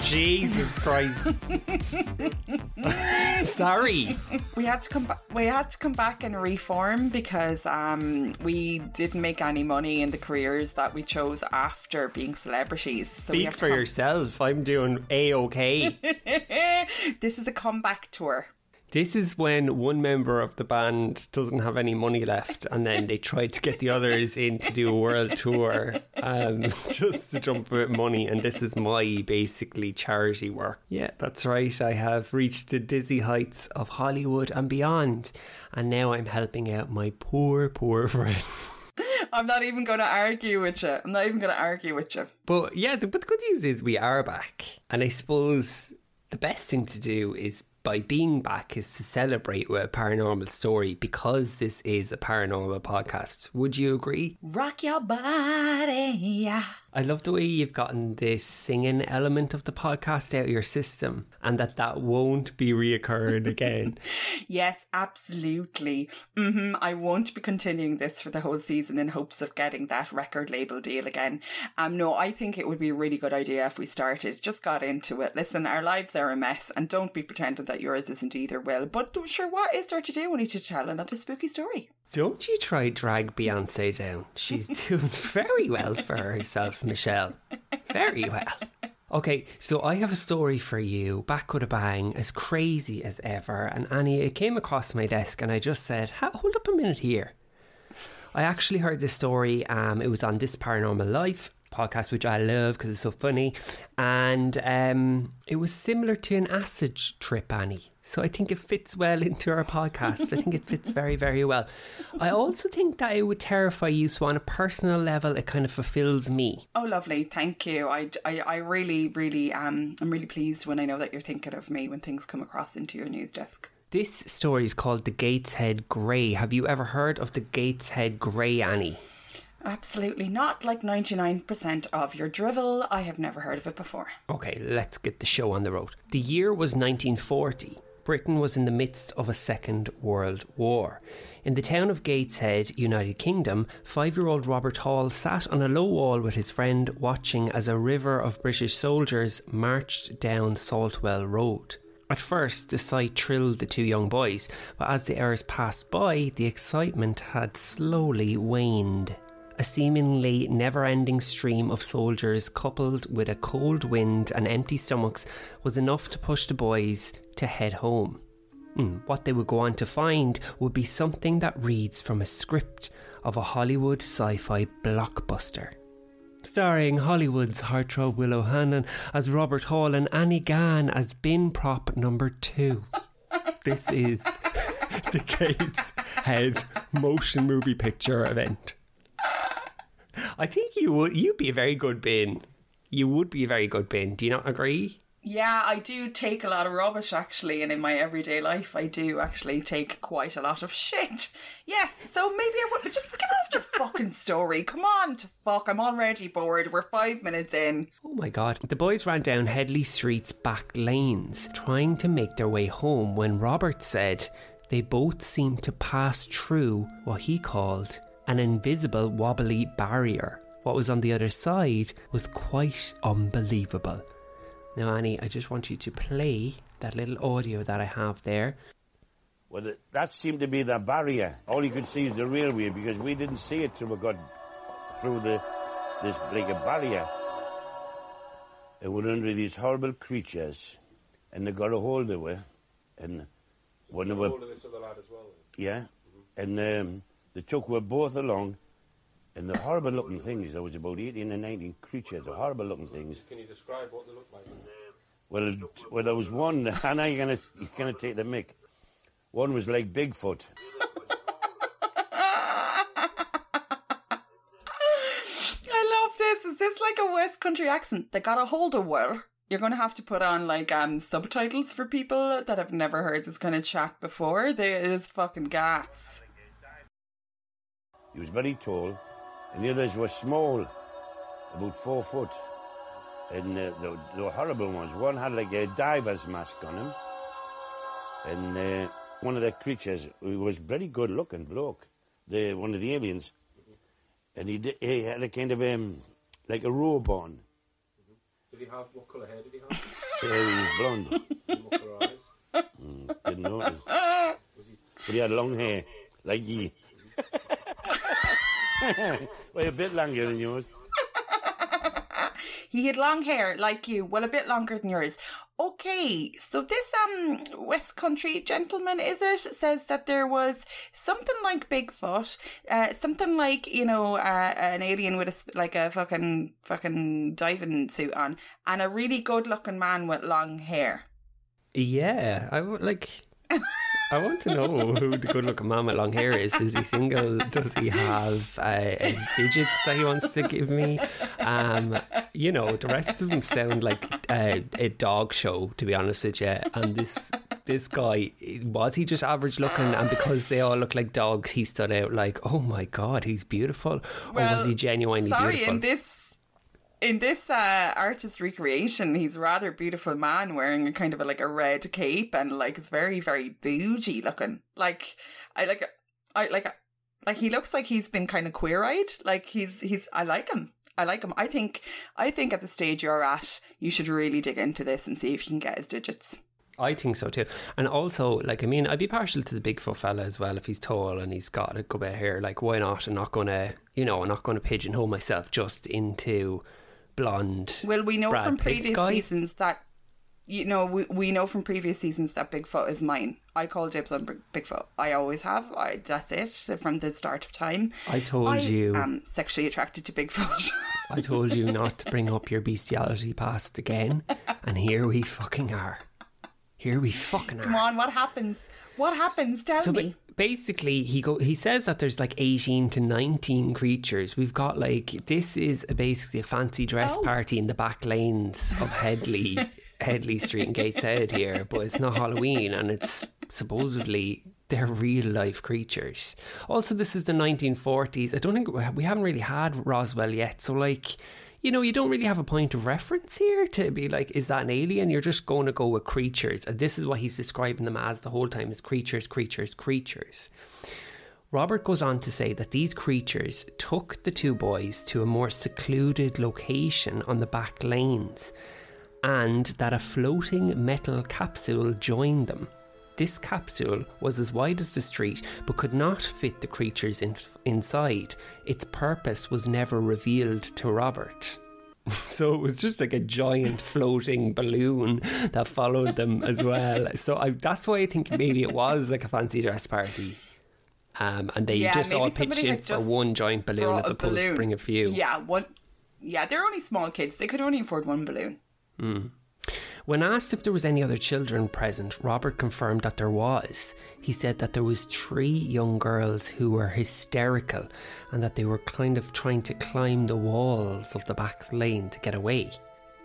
Jesus Christ. Sorry. We had to come back. We had to come back and reform because um, we didn't make any money in the careers that we chose after being celebrities. So we Speak have to for come- yourself. I'm doing A OK. this is a comeback tour. This is when one member of the band doesn't have any money left, and then they try to get the others in to do a world tour um, just to jump a with money. And this is my basically charity work. Yeah, that's right. I have reached the dizzy heights of Hollywood and beyond, and now I'm helping out my poor, poor friend. I'm not even going to argue with you. I'm not even going to argue with you. But yeah, the, but the good news is we are back. And I suppose the best thing to do is by being back is to celebrate with a paranormal story because this is a paranormal podcast. Would you agree? Rock your body. I love the way you've gotten this singing element of the podcast out of your system and that that won't be reoccurring again. Yes, absolutely. hmm I won't be continuing this for the whole season in hopes of getting that record label deal again. Um, no, I think it would be a really good idea if we started, just got into it. Listen, our lives are a mess, and don't be pretending that yours isn't either, Will. But sure, what is there to do when you to tell another spooky story? Don't you try drag Beyonce down. She's doing very well for herself, Michelle. Very well. Okay, so I have a story for you, back with a bang, as crazy as ever. And Annie, it came across my desk, and I just said, "Hold up a minute here." I actually heard this story. Um, it was on this Paranormal Life podcast, which I love because it's so funny, and um, it was similar to an acid trip, Annie. So I think it fits well into our podcast. I think it fits very, very well. I also think that it would terrify you. So on a personal level, it kind of fulfills me. Oh, lovely. Thank you. I, I, I really, really, um, I'm really pleased when I know that you're thinking of me when things come across into your news desk. This story is called the Gateshead Grey. Have you ever heard of the Gateshead Grey, Annie? Absolutely not. Like 99% of your drivel, I have never heard of it before. Okay, let's get the show on the road. The year was 1940. Britain was in the midst of a Second World War. In the town of Gateshead, United Kingdom, five year old Robert Hall sat on a low wall with his friend watching as a river of British soldiers marched down Saltwell Road. At first, the sight thrilled the two young boys, but as the hours passed by, the excitement had slowly waned. A seemingly never ending stream of soldiers, coupled with a cold wind and empty stomachs, was enough to push the boys to head home. Hmm, What they would go on to find would be something that reads from a script of a Hollywood sci fi blockbuster. Starring Hollywood's heartthrob Will O'Hannon as Robert Hall and Annie Gann as bin prop number two. this is the Gates Head motion movie picture event. I think you would you'd be a very good bin. You would be a very good bin. Do you not agree? Yeah, I do take a lot of rubbish actually, and in my everyday life, I do actually take quite a lot of shit. Yes, so maybe I would just get off your fucking story. Come on, to fuck. I'm already bored. We're five minutes in. Oh my god. The boys ran down Headley Street's back lanes, trying to make their way home when Robert said they both seemed to pass through what he called an invisible wobbly barrier. What was on the other side was quite unbelievable. Now, Annie, I just want you to play that little audio that I have there. Well, that seemed to be the barrier. All you could see is the railway because we didn't see it till we got through the this like a barrier. And we're under these horrible creatures, and they got a hold of her, and one of them, yeah, and um, they took were both along, and the horrible looking things. There was about eighteen and nineteen creatures, the horrible looking things. Can you describe what they looked like? Well, well, there was one. I know you're gonna you're gonna take the mick. One was like Bigfoot. I love this. Is this like a West Country accent? They got a hold of her. You're going to have to put on like um subtitles for people that have never heard this kind of chat before. There is fucking gas. He was very tall, and the others were small, about four foot. And uh, the, the horrible ones. One had like a diver's mask on him, and uh, one of the creatures who was very good looking bloke, the one of the aliens, and he, he had a kind of um, like a robe on. Did he have what colour hair did he have? Yeah, he was blonde. Did he what colour eyes? Mm, didn't notice. But he had long hair, like you. well, a bit longer than yours. He had long hair like you, well, a bit longer than yours. Okay, so this um West Country gentleman, is it, says that there was something like Bigfoot, uh, something like you know uh, an alien with a like a fucking fucking diving suit on, and a really good looking man with long hair. Yeah, I would like. I want to know who the good looking man with long hair is. Is he single? Does he have uh, his digits that he wants to give me? Um, you know, the rest of them sound like uh, a dog show, to be honest with you. And this this guy, was he just average looking? And because they all look like dogs, he stood out like, oh my God, he's beautiful. or was he genuinely sorry, beautiful? in this in this uh, artist recreation, he's a rather beautiful man wearing a kind of a, like a red cape and like it's very very bougie looking. Like I like I like like he looks like he's been kind of queer eyed. Like he's he's I like him. I like him. I think I think at the stage you're at, you should really dig into this and see if you can get his digits. I think so too. And also, like, I mean, I'd be partial to the Bigfoot fella as well if he's tall and he's got a good bit of hair. Like, why not? I'm not to, you know, I'm not to pigeonhole myself just into blonde. Well, we know Brad from Pitt previous guy. seasons that you know we, we know from previous seasons that Bigfoot is mine. I call on Big- Bigfoot. I always have. I that's it from the start of time. I told I you. am sexually attracted to Bigfoot. I told you not to bring up your bestiality past again. And here we fucking are. Here we fucking are. Come on, what happens? What happens? Tell So me. ba- basically, he go. He says that there's like 18 to 19 creatures. We've got like this is basically a fancy dress Oh. party in the back lanes of Headley, Headley Street and Gateshead here, but it's not Halloween, and it's supposedly they're real life creatures. Also, this is the 1940s. I don't think we haven't really had Roswell yet, so like. You know, you don't really have a point of reference here to be like, is that an alien? You're just going to go with creatures. And this is what he's describing them as the whole time is creatures, creatures, creatures. Robert goes on to say that these creatures took the two boys to a more secluded location on the back lanes and that a floating metal capsule joined them. This capsule was as wide as the street but could not fit the creatures in, inside. Its purpose was never revealed to Robert. So it was just like a giant floating balloon that followed them as well. So I, that's why I think maybe it was like a fancy dress party. Um, and they Yeah, just all pitched in for one giant balloon as opposed to balloon. bring a few. Yeah, one. Yeah, they're only small kids. They could only afford one balloon. When asked if there was any other children present, Robert confirmed that there was. He said that there was three young girls who were hysterical and that they were kind of trying to climb the walls of the back lane to get away.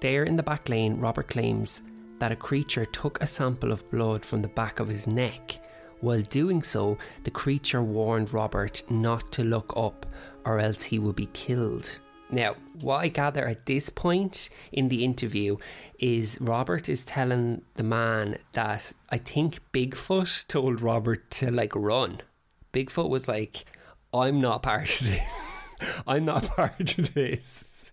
There in the back lane, Robert claims that a creature took a sample of blood from the back of his neck. While doing so, the creature warned Robert not to look up or else he would be killed. Now, what I gather at this point in the interview is Robert is telling the man that I think Bigfoot told Robert to like run. Bigfoot was like, I'm not part of this. I'm not part of this.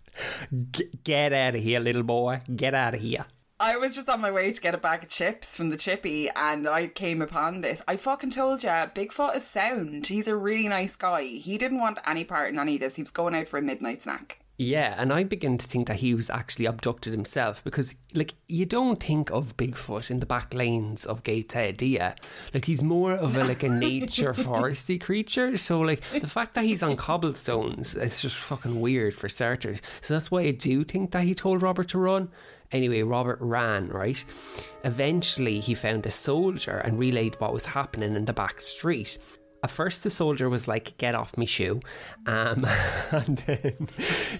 G- get out of here, little boy. Get out of here. I was just on my way to get a bag of chips from the chippy and I came upon this. I fucking told ya, Bigfoot is sound. He's a really nice guy. He didn't want any part in any of this. He was going out for a midnight snack. Yeah, and I begin to think that he was actually abducted himself because, like, you don't think of Bigfoot in the back lanes of Gateshead, do you? Like, he's more of a like a nature foresty creature. So, like, the fact that he's on cobblestones, it's just fucking weird for starters. So that's why I do think that he told Robert to run. Anyway, Robert ran, right? Eventually, he found a soldier and relayed what was happening in the back street. At first, the soldier was like, "Get off me shoe," um, and then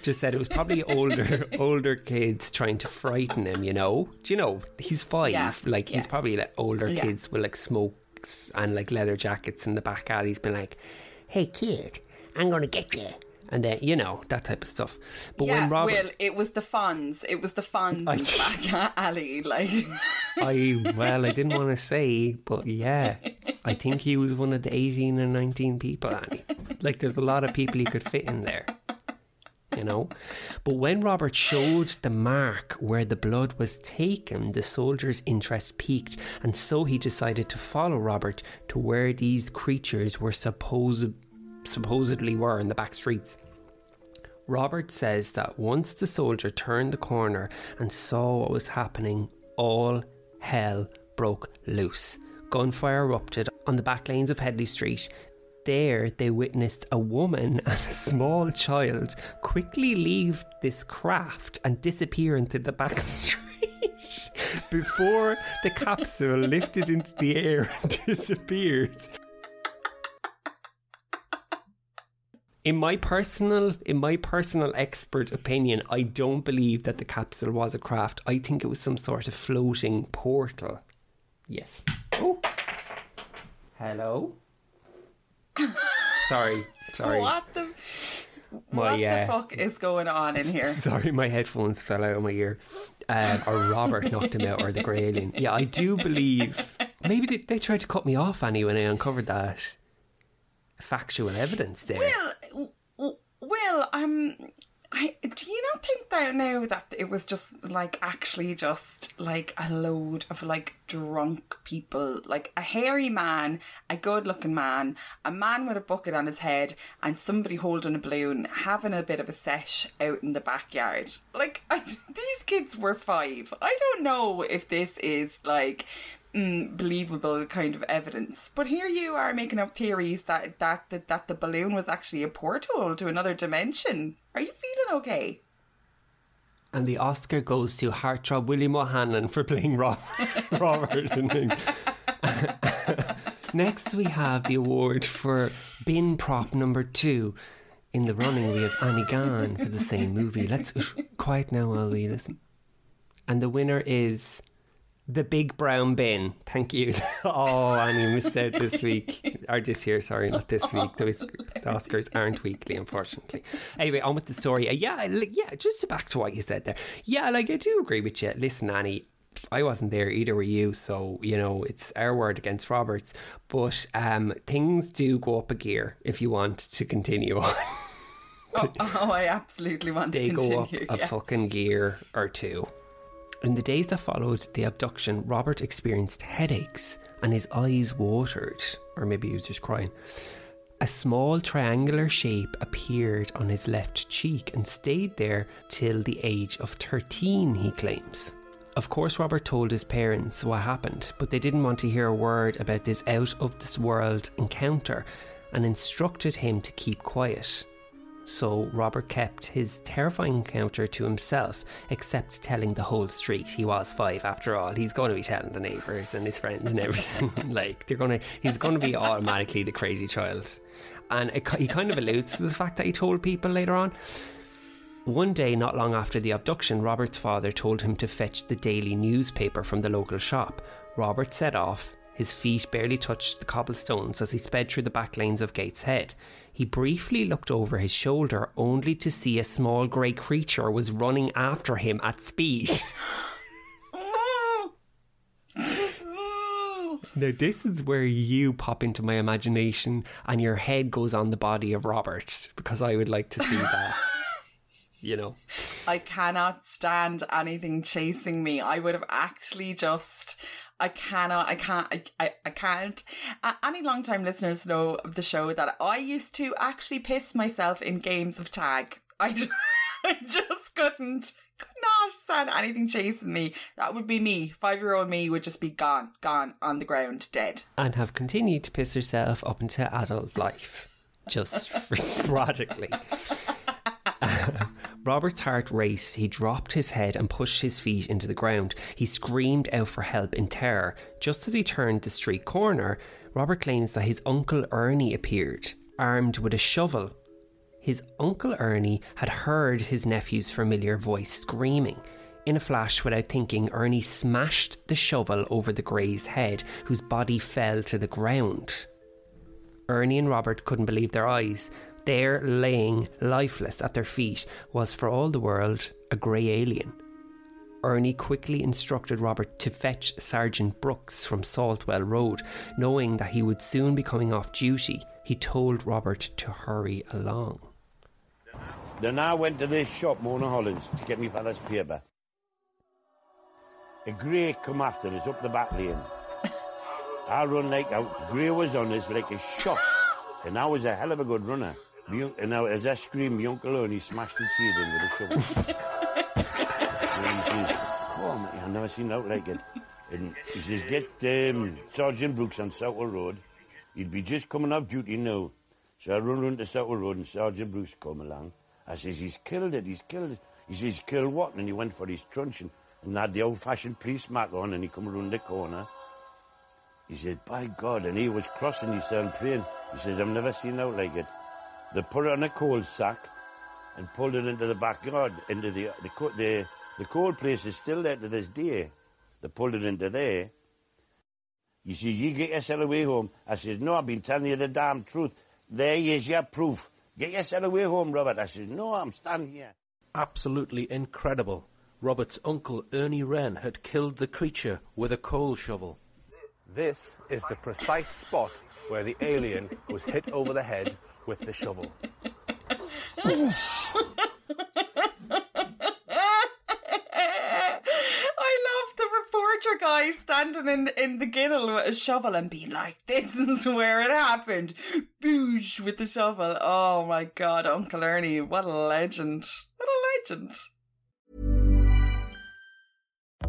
just said it was probably older older kids trying to frighten him. You know, do you know he's five? Yeah, Like he's yeah. probably like older Yeah. kids with like smokes and like leather jackets in the back alley. He's been like, "Hey kid, I'm gonna get you," and then you know that type of stuff. But yeah, when Robert, Will, it was the Fonz. It was the Fonz in the back alley. Like, I well, I didn't want to say, but yeah, I think he was one of the eighteen and nineteen people. Annie. Like, there's a lot of people he could fit in there, you know. But when Robert showed the mark where the blood was taken, the soldier's interest peaked, and so he decided to follow Robert to where these creatures were supposed supposedly were in the back streets. Robert says that once the soldier turned the corner and saw what was happening, all hell broke loose. Gunfire erupted on the back lanes of Headley Street. There, they witnessed a woman and a small child quickly leave this craft and disappear into the back street before the capsule lifted into the air and disappeared. In my personal, in my personal expert opinion, I don't believe that the capsule was a craft. I think it was some sort of floating portal. Yes. Oh. Hello. sorry, sorry. what the My, what uh, the fuck is going on in here? Sorry, my headphones fell out of my ear. Um, or Robert knocked him out, or the grey alien. Yeah, I do believe. Maybe they, they tried to cut me off, Annie, when I uncovered that factual evidence there. Well, well, um, I do you not think that now that it was just like actually just like a load of like drunk people, like a hairy man, a good-looking man, a man with a bucket on his head, and somebody holding a balloon, having a bit of a sesh out in the backyard. Like I, these kids were five. I don't know if this is like mm, believable kind of evidence. But here you are making up theories that, that that that the balloon was actually a portal to another dimension. Are you feeling okay? And the Oscar goes to Heartthrob William O'Hanlon for playing Rob- Robert. Next, we have the award for bin prop number two. In the running, we have Annie Gann for the same movie. Let's quiet now while we listen. And the winner is the Big Brown Bin. Thank you. oh, Annie missed out this week. Or this year, sorry, not this week. Those, the Oscars aren't weekly, unfortunately. Anyway, on with the story. Uh, yeah, like, yeah, just back to what you said there. Yeah, like, I do agree with you. Listen, Annie, I wasn't there, either were you, so, you know, it's our word against Roberts. But um, things do go up a gear if you want to continue on. Oh, oh, I absolutely want they to go continue. up a yes. fucking gear or two. In the days that followed the abduction, Robert experienced headaches and his eyes watered, or maybe he was just crying. A small triangular shape appeared on his left cheek and stayed there till the age of 13, he claims. Of course, Robert told his parents what happened, but they didn't want to hear a word about this out of this world encounter and instructed him to keep quiet. So Robert kept his terrifying encounter to himself, except telling the whole street. He was five after all. He's going to be telling the neighbours and his friends and everything. like they're going to, he's going to be automatically the crazy child. And it, he kind of alludes to the fact that he told people later on. One day, not long after the abduction, Robert's father told him to fetch the daily newspaper from the local shop. Robert set off. His feet barely touched the cobblestones as he sped through the back lanes of Gateshead. He briefly looked over his shoulder only to see a small grey creature was running after him at speed. Now, this is where you pop into my imagination and your head goes on the body of Robert because I would like to see that. you know. I cannot stand anything chasing me. I would have actually just. I cannot, I can't, I, I, I can't. Uh, any long time listeners know of the show that I used to actually piss myself in games of tag. I just, I just couldn't, could not stand anything chasing me. That would be me. Five year old me would just be gone, gone on the ground, dead. And have continued to piss herself up into adult life, just sporadically. Robert's heart raced. He dropped his head and pushed his feet into the ground. He screamed out for help in terror. Just as he turned the street corner, Robert claims that his uncle Ernie appeared, armed with a shovel. His uncle Ernie had heard his nephew's familiar voice screaming. In a flash, without thinking, Ernie smashed the shovel over the grey's head, whose body fell to the ground. Ernie and Robert couldn't believe their eyes. There, laying lifeless at their feet, was for all the world a grey alien. Ernie quickly instructed Robert to fetch Sergeant Brooks from Saltwell Road. Knowing that he would soon be coming off duty, he told Robert to hurry along. Then I went to this shop, Mona Hollins, to get me father's paper. A grey come after us up the back lane. I run like out. Grey was on us like a shot. And I was a hell of a good runner. And now, as I screamed, my uncle Ernie smashed his head in with a shovel. and he says, Come on, mate, I've never seen out like it. And he says, Get um, Sergeant Brooks on Saltwell Road. He'd be just coming off duty now. So I run round to Saltwell Road and Sergeant Brooks come along. I says, He's killed it, he's killed it. He says, he's Killed what? And he went for his truncheon and had the old fashioned police mark on and he come round the corner. He said, by God, and he was crossing himself praying. He says, I've never seen out like it. They put it on a coal sack and pulled it into the backyard, into the, the, the, the coal place is still there to this day. They pulled it into there. You see, you get yourself away home. I says, no, I've been telling you the damn truth. There is your proof. Get yourself away home, Robert. I says, no, I'm standing here. Absolutely incredible. Robert's uncle Ernie Wren had killed the creature with a coal shovel. This is the precise spot where the alien was hit over the head with the shovel. I love the reporter guy standing in in the ginnel with a shovel and being like, "This is where it happened." Boosh with the shovel. Oh my god, Uncle Ernie, what a legend! What a legend!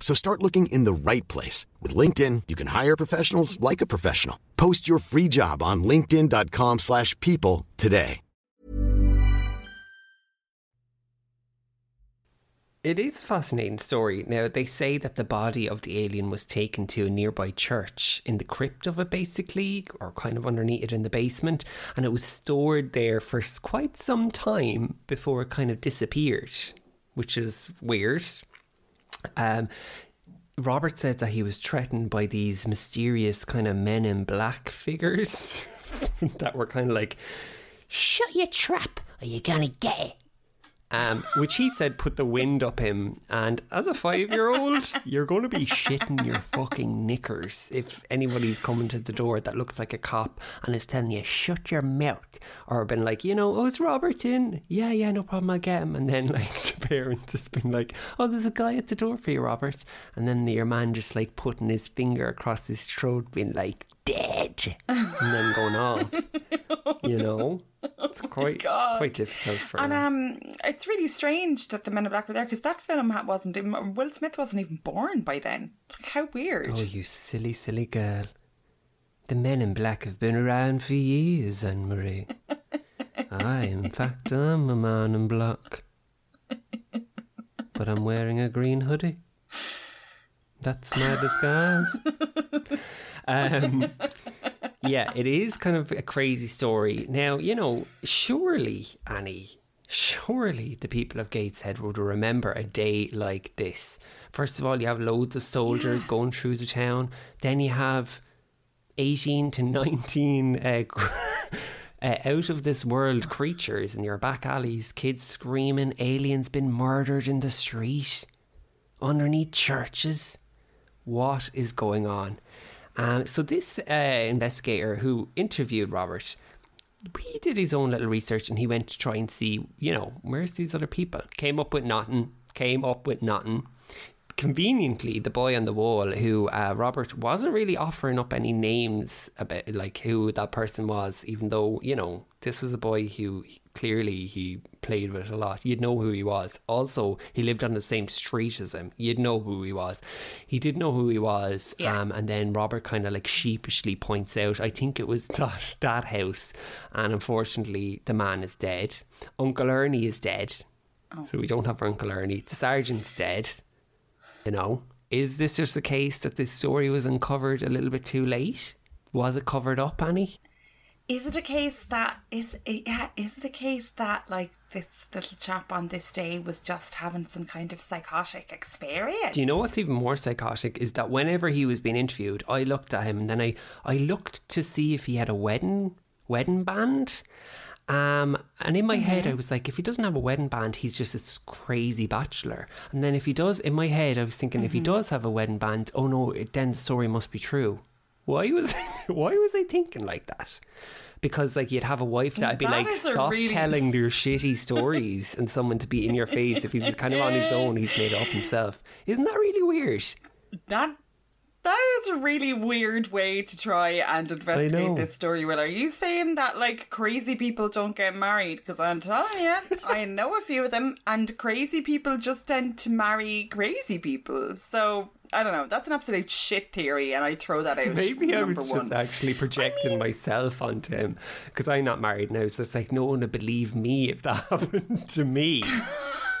So start looking in the right place. With LinkedIn, you can hire professionals like a professional. Post your free job on linkedin.com slash people today. It is a fascinating story. Now, they say that the body of the alien was taken to a nearby church in the crypt of it, basically, or kind of underneath it in the basement, and it was stored there for quite some time before it kind of disappeared, which is weird. Um, Robert said that he was threatened by these mysterious kind of men in black figures that were kind of like, shut your trap or you're gonna get it um, which he said put the wind up him. And as a five year old, you're going to be shitting your fucking knickers if anybody's coming to the door that looks like a cop and is telling you, shut your mouth. Or been like, you know, oh, it's Robert in. Yeah, yeah, no problem, I'll get him. And then, like, the parents just been like, oh, there's a guy at the door for you, Robert. And then your man just like putting his finger across his throat, being like, dead. and then going off. You know? It's Oh quite quite difficult for And um, it's really strange that the Men in Black were there because that film wasn't even Will Smith wasn't even born by then. Like how weird. Oh, you silly, silly girl. The men in black have been around for years, Anne Marie. I, in fact, am a man in black. But I'm wearing a green hoodie. That's my disguise. um, yeah, it is kind of a crazy story. Now, you know, surely, Annie, surely the people of Gateshead would remember a day like this. First of all, you have loads of soldiers yeah. going through the town. Then you have 18 to 19 uh, uh, out of this world creatures in your back alleys, kids screaming, aliens been murdered in the street, underneath churches. What is going on? Um, so this uh, investigator who interviewed Robert, he did his own little research and he went to try and see, you know, where's these other people? Came up with nothing. Came up with nothing. Conveniently, the boy on the wall, who uh, Robert wasn't really offering up any names about, like who that person was, even though you know this was a boy who clearly he played with a lot. You'd know who he was. Also, he lived on the same street as him. You'd know who he was. He did know who he was. Yeah. Um, and then Robert kind of like sheepishly points out, I think it was that, that house. And unfortunately, the man is dead. Uncle Ernie is dead. Oh. So we don't have Uncle Ernie. The sergeant's dead. You know, is this just a case that this story was uncovered a little bit too late? Was it covered up, Annie? Is it a case that is it, yeah? Is it a case that like this little chap on this day was just having some kind of psychotic experience? Do you know what's even more psychotic is that whenever he was being interviewed, I looked at him and then I I looked to see if he had a wedding wedding band. Um, and in my mm-hmm. head, I was like, if he doesn't have a wedding band, he's just this crazy bachelor. And then if he does, in my head, I was thinking, mm-hmm. if he does have a wedding band, oh no, then the story must be true. Why was why was I thinking like that? Because like you'd have a wife that'd be that like, stop really... telling your shitty stories, and someone to be in your face if he's kind of on his own, he's made up himself. Isn't that really weird? That that is a really weird way to try and investigate this story. Will are you saying that like crazy people don't get married? Because I'm telling you, I know a few of them, and crazy people just tend to marry crazy people. So I don't know. That's an absolute shit theory, and I throw that out. Maybe I was one. just actually projecting I mean, myself onto him because I'm not married now. So it's like no one would believe me if that happened to me.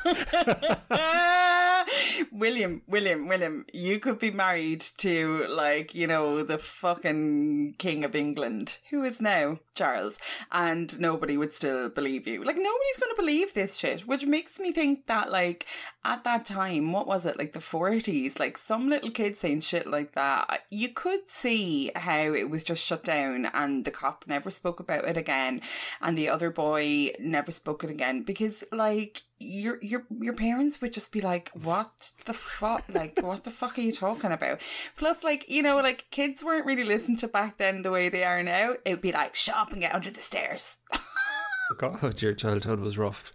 William, William, William, you could be married to, like, you know, the fucking King of England, who is now Charles, and nobody would still believe you. Like, nobody's going to believe this shit, which makes me think that, like, at that time, what was it, like the 40s, like, some little kid saying shit like that, you could see how it was just shut down and the cop never spoke about it again, and the other boy never spoke it again because, like, your your your parents would just be like, "What the fuck? Like, what the fuck are you talking about?" Plus, like you know, like kids weren't really listened to back then the way they are now. It would be like, "Shut up and get under the stairs." God, your childhood was rough.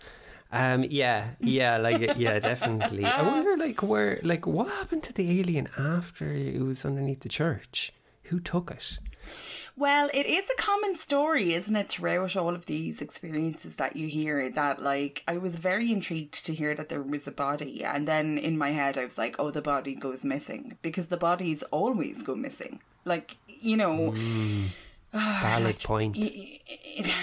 Um, yeah, yeah, like yeah, definitely. I wonder, like, where, like, what happened to the alien after it was underneath the church? Who took it? Well, it is a common story, isn't it, throughout all of these experiences that you hear that like I was very intrigued to hear that there was a body and then in my head I was like, oh the body goes missing because the bodies always go missing. Like, you know, mm, valid like, point. It, it,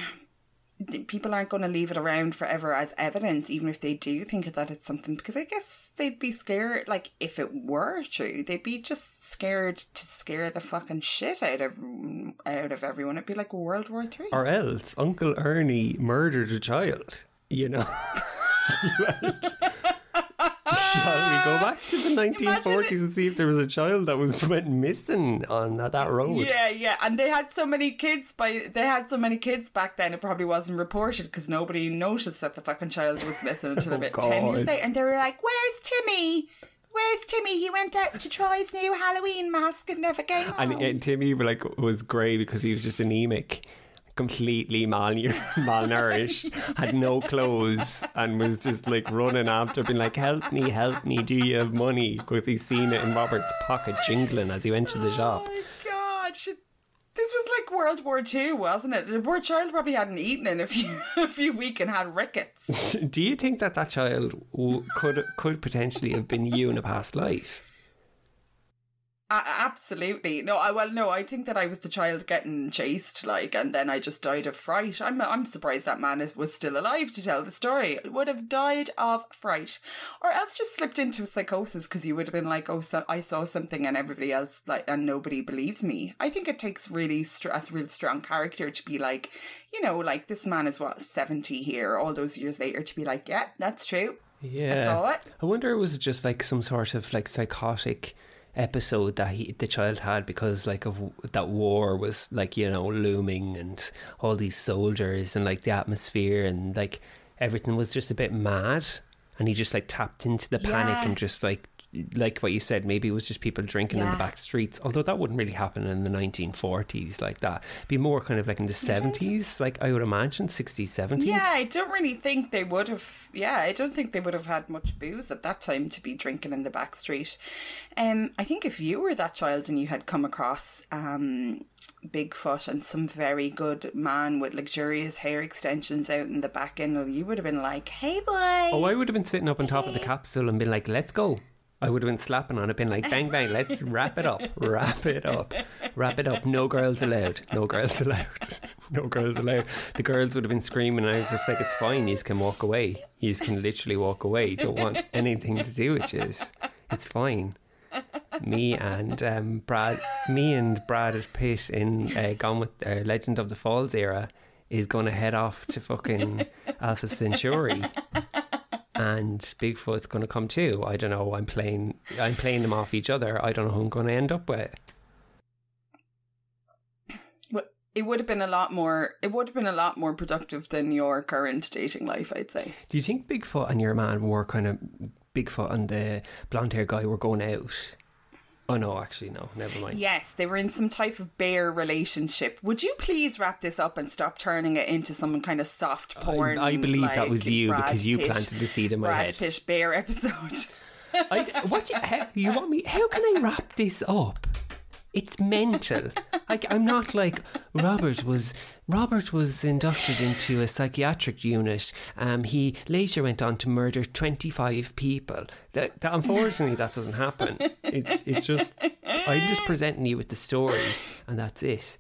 people aren't going to leave it around forever as evidence, even if they do think that it's something, because I guess they'd be scared, like, if it were true, they'd be just scared to scare the fucking shit out of out of everyone. It'd be like World War Three. Or else Uncle Ernie murdered a child, you know? like, Shall we go ah. back to the 1940s and see if there was a child that was went missing on that, road? Yeah, yeah, and they had so many kids by they had so many kids back then. It probably wasn't reported because nobody noticed that the fucking child was missing until oh, about God. ten years later, and they were like, "Where's Timmy?" Where's Timmy? He went out to try his new Halloween mask and never came home. And, and Timmy like was grey because he was just anemic completely malnourished, had no clothes, and was just like running after, being like, "Help me, help me! Do you have money?" Because he's seen it in Robert's pocket jingling as he went to the oh shop. Oh my god! This was like World War Two, wasn't it? The poor child probably hadn't eaten in a few a few weeks and had rickets. Do you think that that child could could potentially have been you in a past life? Uh, absolutely. No, I well no, I think that I was the child getting chased like and then I just died of fright. I'm I'm surprised that man is, was still alive to tell the story. Would have died of fright or else just slipped into a psychosis because you would have been like, "Oh, so I saw something and everybody else like and nobody believes me." I think it takes really str- a real strong character to be like, you know, like this man is what 70 here all those years later to be like, "Yeah, that's true." Yeah. I saw it. I wonder it was just like some sort of like psychotic episode that he, the child had because like of that war was like you know looming and all these soldiers and like the atmosphere and like everything was just a bit mad and he just like tapped into the panic yeah. and just like like what you said, maybe it was just people drinking yeah. in the back streets. Although that wouldn't really happen in the 1940s like that. It'd be more kind of like in the 70s, like I would imagine, 60s, 70s. Yeah, I don't really think they would have. Yeah, I don't think they would have had much booze at that time to be drinking in the back street. Um, I think if you were that child and you had come across um, Bigfoot and some very good man with luxurious hair extensions out in the back end, you would have been like, "Hey, boy!" Oh, I would have been sitting up on top of the capsule and been like, "Let's go." I would have been slapping on it, been like, bang, bang, let's wrap it up, wrap it up, wrap it up. No girls allowed, no girls allowed, no girls allowed. The girls would have been screaming, and I was just like, it's fine, you can walk away. You can literally walk away. Don't want anything to do with you. It's fine. Me and um, Brad, me and Brad Pitt in uh, Gone with uh, Legend of the Falls era is going to head off to fucking Alpha Centauri and Bigfoot's going to come too. I don't know. I'm playing. I'm playing them off each other. I don't know who I'm going to end up with. it would have been a lot more. It would have been a lot more productive than your current dating life. I'd say. Do you think Bigfoot and your man were kind of Bigfoot and the blonde hair guy were going out? Oh no, actually no, never mind. Yes, they were in some type of bear relationship. Would you please wrap this up and stop turning it into some kind of soft porn? I, I believe like that was you Brad because you Pitt, planted the seed in my Brad head. Pitt bear episode. I, what you, how, you want me? How can I wrap this up? It's mental. like I'm not like Robert was. Robert was inducted into a psychiatric unit. Um, he later went on to murder 25 people. That, that unfortunately, that doesn't happen. It, it's just I'm just presenting you with the story, and that's it.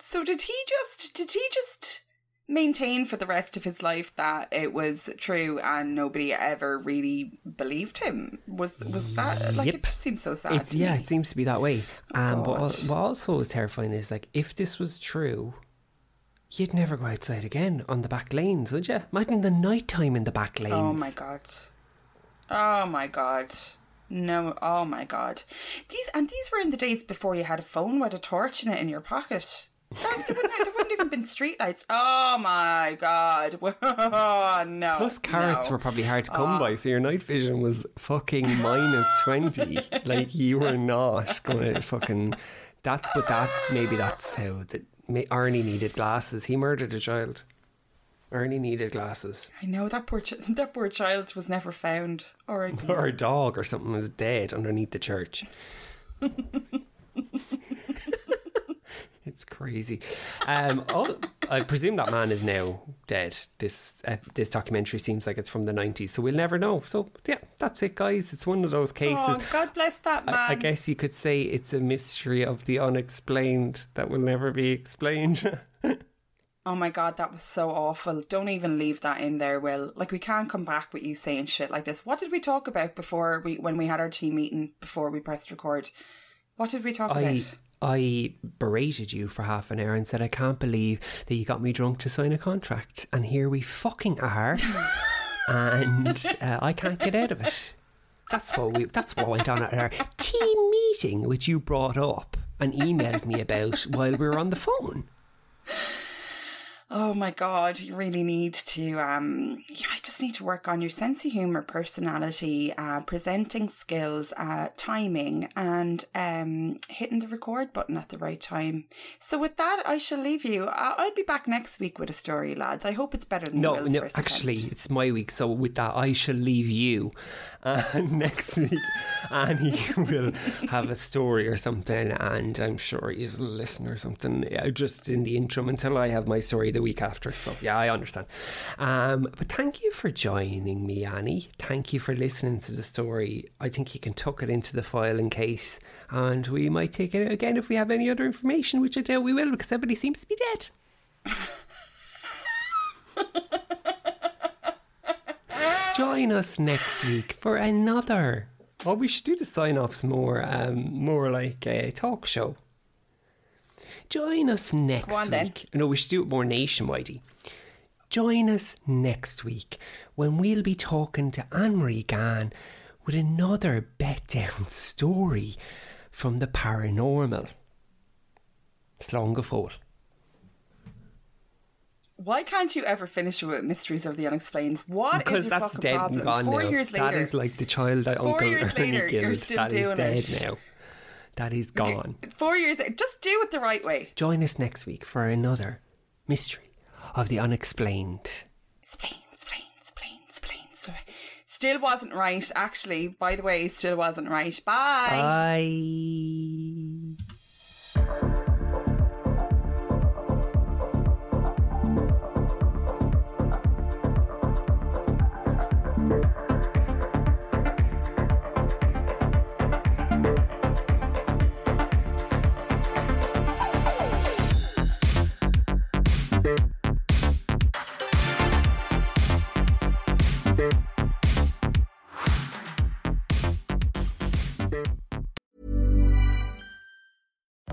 So did he just? Did he just? Maintain for the rest of his life that it was true and nobody ever really believed him. Was was that like Yep. it just seems so sad? It's yeah, me. it seems to be that way. Um, but God. what also is terrifying is like if this was true, you'd never go outside again on the back lanes, would you? Imagine the night time in the back lanes. Oh my god. Oh my god. No, oh my god. These and these were in the days before you had a phone with a torch in it in your pocket. That- There wouldn't, there wouldn't even been streetlights. Oh my god. no. Plus, carrots no. were probably hard to come Oh. by, so your night vision was fucking minus 20. like, you were not going to fucking. That, but that, maybe that's how that Arnie needed glasses. He murdered a child. Arnie needed glasses. I know that poor ch- that poor child was never found. Or Or a dog or something was dead underneath the church. It's crazy. Um, oh, I presume that man is now dead. This uh, this documentary seems like it's from the 90s, so we'll never know. So, yeah, that's it, guys. It's one of those cases. Oh, God bless that man. I, I guess you could say it's a mystery of the unexplained that will never be explained. Oh my god, that was so awful. Don't even leave that in there, Will. Like we can't come back with you saying shit like this. What did we talk about before we when we had our team meeting before we pressed record? What did we talk I about? I berated you for half an hour and said I can't believe that you got me drunk to sign a contract, and here we fucking are, and uh, I can't get out of it. That's what we. That's what went on at our team meeting, which you brought up and emailed me about while we were on the phone. Oh my god, you really need to um just need to work on your sense of humor, personality, uh presenting skills, uh timing and um hitting the record button at the right time. So with that, I shall leave you. I- I'll be back next week with a story, lads. I hope it's better than No, Will's no, first actually, attempt. it's my week. So with that, I shall leave you. And next week, Annie will have a story or something, and I'm sure you'll listen or something. Yeah, just in the interim until I have my story the week after. So yeah, I understand. Um, but thank you for joining me, Annie. Thank you for listening to the story. I think you can tuck it into the file in case, and we might take it again if we have any other information, which I doubt we will because everybody seems to be dead. Join us next week for another. Oh, we should do the sign offs more, um, more like a talk show. Join us next on then. week. No, we should do it more nationwide. Join us next week when we'll be talking to Anne Marie Gann with another bet down story from the paranormal. Slán go fóil. Why can't you ever finish with Mysteries of the Unexplained? What is because your that's fucking dead problem? and gone Four now. years later. That is like the child that Four Uncle years Ernie later, killed. you're still That is doing dead it. now. That is gone. Four years just do it the right way. Join us next week for another mystery of the unexplained. Still wasn't right, actually. By the way, still wasn't right. Bye. Bye.